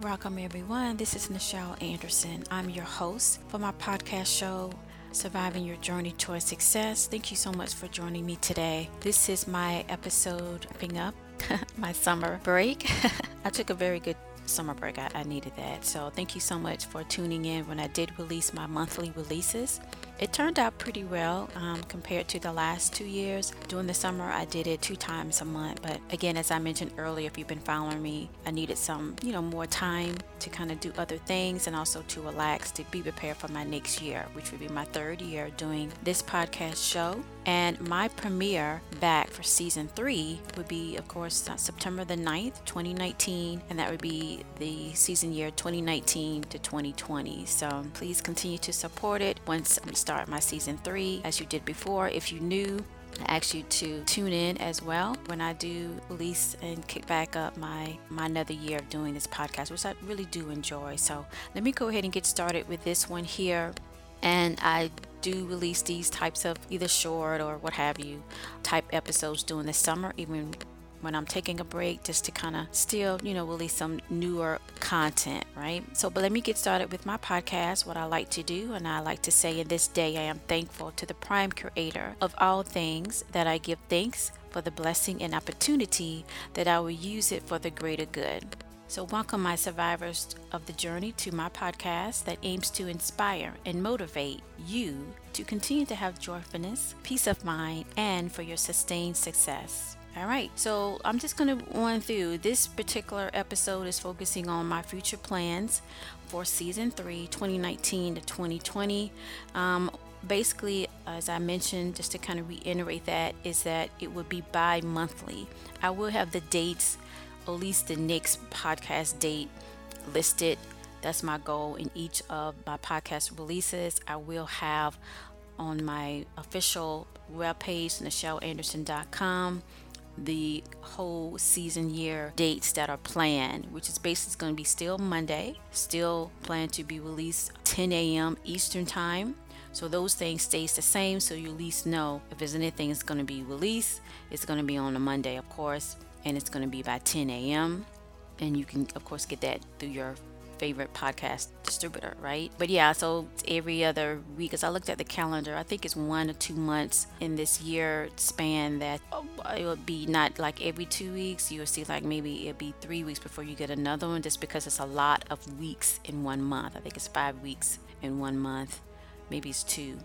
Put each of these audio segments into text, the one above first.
Welcome, everyone. This is Nichelle Anderson. I'm your host for my podcast show, Surviving Your Journey Toward Success. Thank you so much for joining me today. This is my episode wrapping up my summer break. I took a very good summer break. I, I, needed that. So, thank you so much for tuning in when I did release my monthly releases. It turned out pretty well um, compared to the last two years. During the summer, I did it two times a month. But again, as I mentioned earlier, if you've been following me, I needed some, you know, more time to kind of do other things and also to relax to be prepared for my next year, which would be my third year doing this podcast show. And my premiere back for season three would be, of course, uh, September the 9th, 2019, and that would be the season year 2019 to 2020. So um, please continue to support it once we start my season three, as you did before. If you knew, I ask you to tune in as well when I do release and kick back up my my another year of doing this podcast, which I really do enjoy. So let me go ahead and get started with this one here. And I do release these types of either short or what have you type episodes during the summer, even when I'm taking a break, just to kind of still, you know, release some newer content, right? So, but let me get started with my podcast, what I like to do. And I like to say, in this day, I am thankful to the prime creator of all things that I give thanks for the blessing and opportunity that I will use it for the greater good. So, welcome, my survivors of the journey, to my podcast that aims to inspire and motivate you to continue to have joyfulness, peace of mind, and for your sustained success. All right, so I'm just going to run through. This particular episode is focusing on my future plans for season three, 2019 to 2020. Um, basically, as I mentioned, just to kind of reiterate that, is that it would be bi monthly. I will have the dates at least the next podcast date listed. That's my goal in each of my podcast releases. I will have on my official webpage, NichelleAnderson.com, the whole season year dates that are planned, which is basically going to be still Monday, still planned to be released 10 a.m. Eastern Time. So those things stays the same, so you at least know if there's anything that's going to be released, it's going to be on a Monday, of course and it's going to be by 10 a.m. And you can, of course, get that through your favorite podcast distributor, right? But yeah, so every other week, as I looked at the calendar, I think it's one or two months in this year span that oh, it would be not like every two weeks. You will see like maybe it'll be three weeks before you get another one, just because it's a lot of weeks in one month. I think it's five weeks in one month, maybe it's two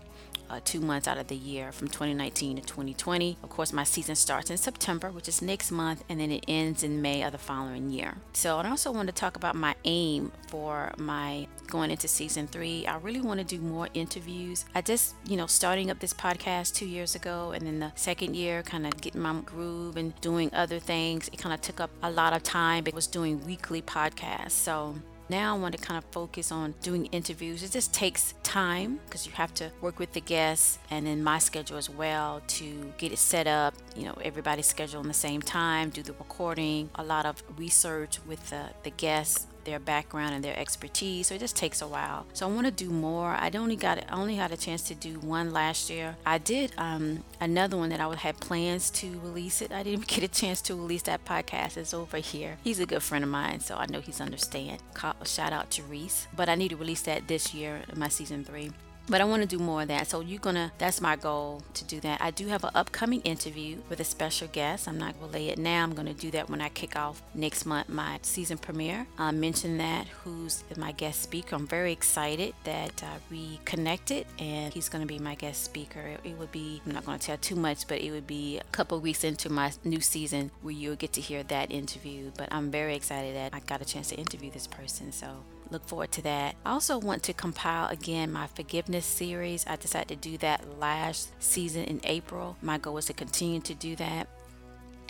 uh, two months out of the year from 2019 to 2020. Of course, my season starts in September, which is next month, and then it ends in May of the following year. So, I also want to talk about my aim for my going into season three. I really want to do more interviews. I just, you know, starting up this podcast two years ago, and then the second year, kind of getting my groove and doing other things. It kind of took up a lot of time. It was doing weekly podcasts. So, now I want to kind of focus on doing interviews. It just takes time because you have to work with the guests and in my schedule as well to get it set up. You know, everybody's schedule on the same time, do the recording, a lot of research with the, the guests their background and their expertise. So it just takes a while. So I want to do more. I only got I only had a chance to do one last year. I did um, another one that I would have plans to release it. I didn't get a chance to release that podcast. It's over here. He's a good friend of mine, so I know he's understand. Shout out to Reese. But I need to release that this year, my season three but I want to do more of that. So you're gonna that's my goal to do that. I do have an upcoming interview with a special guest. I'm not gonna lay it now. I'm gonna do that when I kick off next month my season premiere. I mentioned that who's my guest speaker. I'm very excited that uh, we connected and he's gonna be my guest speaker. It, it would be I'm not gonna tell too much, but it would be a couple weeks into my new season where you'll get to hear that interview. But I'm very excited that I got a chance to interview this person. So look forward to that. I also want to compile again my forgiveness series. I decided to do that last season in April. My goal is to continue to do that.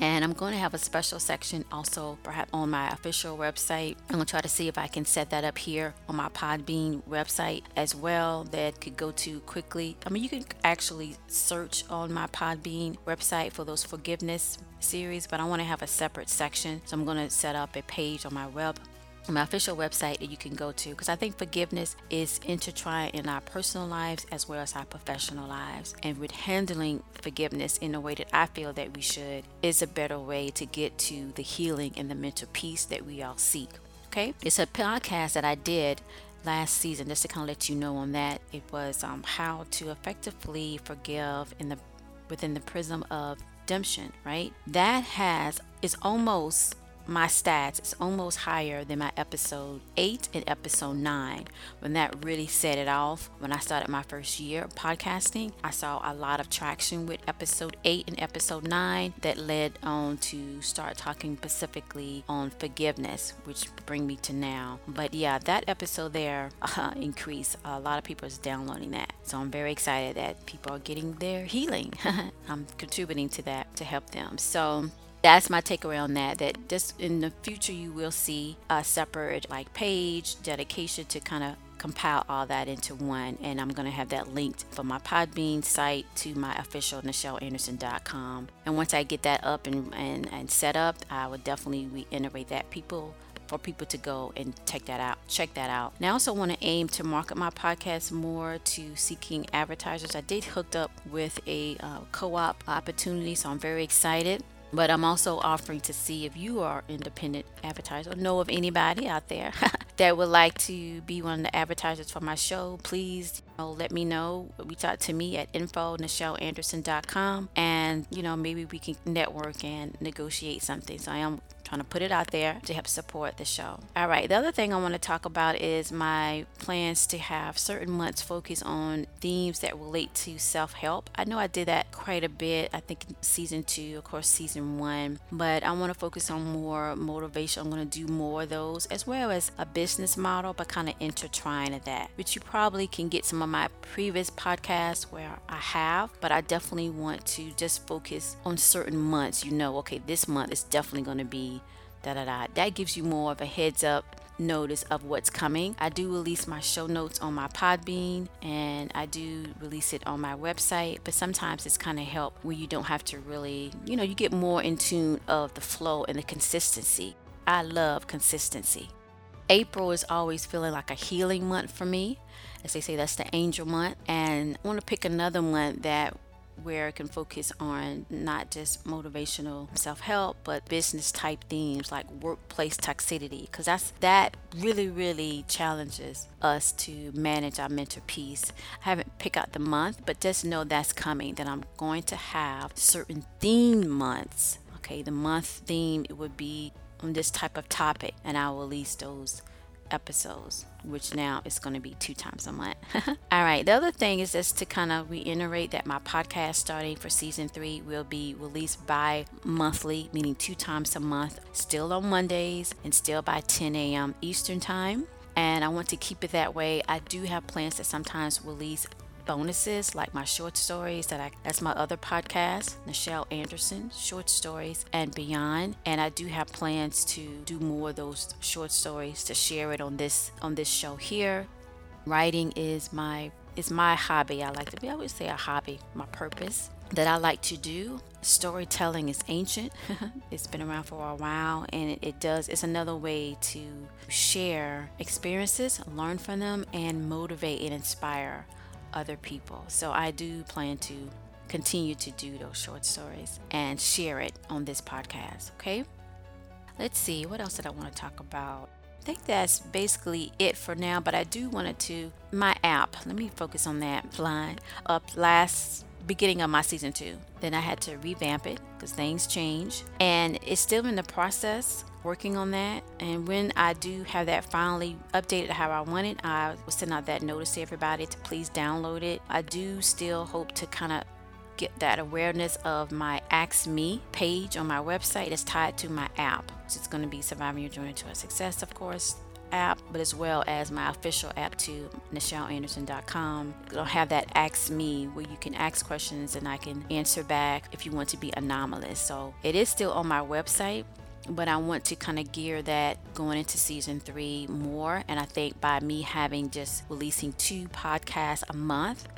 And I'm going to have a special section also, perhaps on my official website. I'm going to try to see if I can set that up here on my Podbean website as well that could go to quickly. I mean, you can actually search on my Podbean website for those forgiveness series, but I want to have a separate section. So I'm going to set up a page on my web my official website that you can go to because I think forgiveness is intertwined in our personal lives as well as our professional lives. And with handling forgiveness in a way that I feel that we should is a better way to get to the healing and the mental peace that we all seek Okay, it's a podcast that I did last season just to kind of let you know on that. It was um, how to effectively forgive in the within the prism of redemption. Right, that has is almost my stats is almost higher than my episode 8 and episode 9 when that really set it off when i started my first year of podcasting i saw a lot of traction with episode 8 and episode 9 that led on to start talking specifically on forgiveness which bring me to now. But yeah that episode there uh, increased a lot of people is downloading that. So i'm very excited that people are getting their healing. I'm contributing to that to help them. So that's my takeaway on that that just in the future you will see a separate like page dedication to kind of compile all that into one and i'm going to have that linked from my podbean site to my official NichelleAnderson.com and once i get that up and, and, and set up i would definitely reiterate that people for people to go and check that out check that out. Now i also want to aim to market my podcast more to seeking advertisers. I did hooked up with a uh, co-op opportunity so i'm very excited but I'm also offering to see if you are independent advertiser or know of anybody out there that would like to be one of the advertisers for my show. Please you know, let me know. Reach out to me at info NichelleAnderson.com and you know maybe we can network and negotiate something. So I am trying to put it out there to help support the show. All right, the other thing I want to talk about is my plans to have certain months focus on themes that relate to self help. I know I did that quite a bit, I think season two, of course, season one, but I want to focus on more motivation. I'm going to do more of those as well as a business model, but kind of intertwine of that, which you probably can get some of my previous podcasts where I have, but I definitely want to just focus on certain months. You know, okay, this month is definitely going to be da da da. That gives you more of a heads up notice of what's coming. I do release my show notes on my Podbean and I do release it on my website, but sometimes it's kind of help where you don't have to really, you know, you get more in tune of the flow and the consistency. I love consistency. April is always feeling like a healing month for me. As they say, that's the angel month. And I want to pick another month that where it can focus on not just motivational self-help but business type themes like workplace toxicity because that's that really really challenges us to manage our mental peace. I haven't picked out the month but just know that's coming that i'm going to have certain theme months. Okay the month theme it would be on this type of topic and i will release those episodes, which now is going to be two times a month. All right. The other thing is just to kind of reiterate that my podcast starting for season three will be released by monthly, meaning two times a month, still on Mondays and still by 10 a.m. Eastern Time. And I want to keep it that way. I do have plans to sometimes release bonuses like my short stories that I that's my other podcast, Nichelle Anderson, short stories and beyond. And I do have plans to do more of those short stories to share it on this on this show here. Writing is my is my hobby. I like to be I would say a hobby, my purpose that I like to do. Storytelling is ancient. it's been around for a while and it, it, does it's another way to share experiences, learn from them and motivate and inspire other people. So I do plan to continue to do those short stories and share it on this podcast, okay? Let's see, what else did I want to talk about? I think that's basically it for now, but I do wanted to my app. Let me focus on that. Flying up last beginning of my season two. Then I had to revamp it because things change, and it's still in the process working on that. And when I do have that finally updated how I want it, I will send out that notice to everybody to please download it. I do still hope to kind of get that awareness of my Ask Me page on my website is tied to my app. So it's going to be Surviving Your Journey to a Success, of course app, but as well as my official app to NichelleAnderson.com. It'll have that Ask Me where you can ask questions and I can answer back if you want to be anonymous. So it is still on my website, but I want to kind of gear that going into season three more. And I think by me having just releasing two podcasts a month,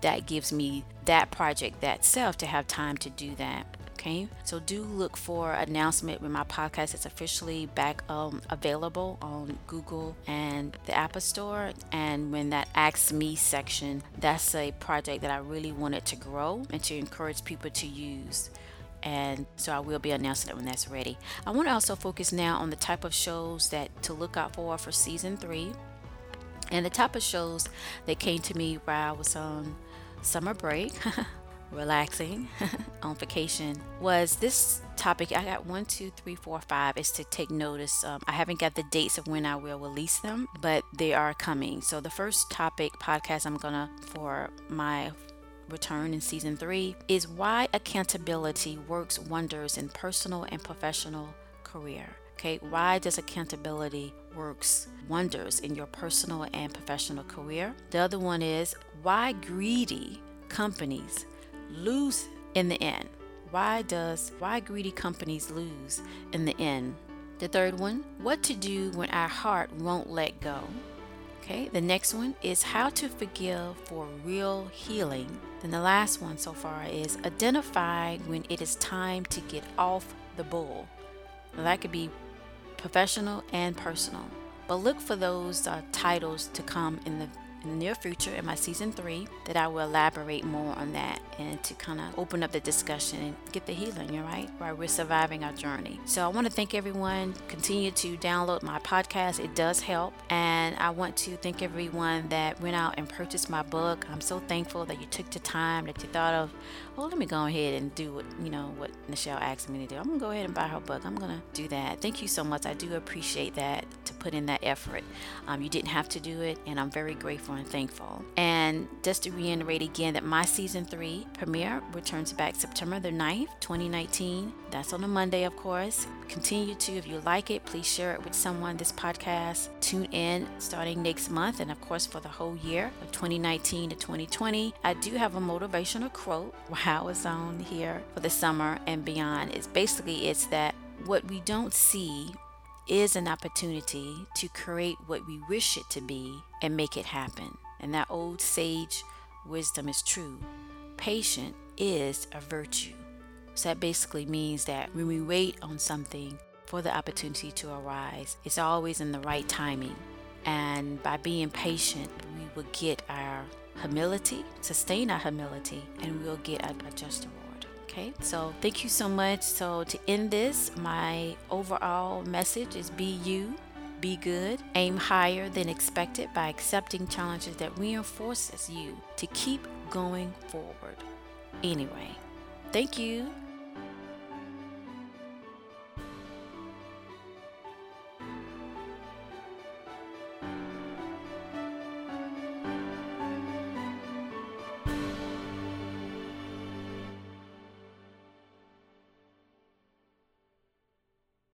that gives me that project that self to have time to do that. Okay, so do look for announcement when my podcast is officially back um, available on Google and the Apple Store. And when that Ask Me section, that's a project that I really wanted to grow and to encourage people to use and so I will be announcing it when that's ready. I want to also focus now on the type of shows that to look out for for season three, and the type of shows that came to me while I was on summer break. relaxing on vacation was this topic i got one two three four five is to take notice um, i haven't got the dates of when i will release them but they are coming so the first topic podcast i'm gonna for my return in season three is why accountability works wonders in personal and professional career okay why does accountability works wonders in your personal and professional career the other one is why greedy companies lose in the end. Why does why greedy companies lose in the end? The third one, what to do when our heart won't let go. Okay, the next one is how to forgive for real healing. Then the last one so far is identify when it is time to get off the bull. Now that could be professional and personal. But look for those uh, titles to come in the in the near future in my season three that I will elaborate more on that and to kind of open up the discussion and get the healing, all right, right? While we're surviving our journey. So I want to thank everyone. Continue to download my podcast. It does help. And I want to thank everyone that went out and purchased my book. I'm so thankful that you took the time, that you thought of, oh, let me go ahead and do what, you know, what Nichelle asked me to do. I'm going to go ahead and buy her book. I'm going to do that. Thank you so much. I do appreciate that to put in that effort. Um, you didn't have to do it, and I'm very grateful and thankful. And just to reiterate again that my season three premiere returns back September the 9th, 2019. That's on a Monday, of course. Continue to, if you like it, please share it with someone. This podcast, tune in starting next month, and of course for the whole year of 2019 to 2020. I do have a motivational quote while I was on here for the summer and beyond. It's basically it's that what we don't see is an opportunity to create what we wish it to be and make it happen. And that old sage wisdom is true. Patient is a virtue. So that basically means that when we wait on something for the opportunity to arise, it's always in the right timing. And by being patient, we will get our humility, sustain our humility, and we'll get a, a just reward. Okay, so thank you so much. So, to end this, my overall message is be you, be good, aim higher than expected by accepting challenges that reinforces you to keep going forward. Anyway, thank you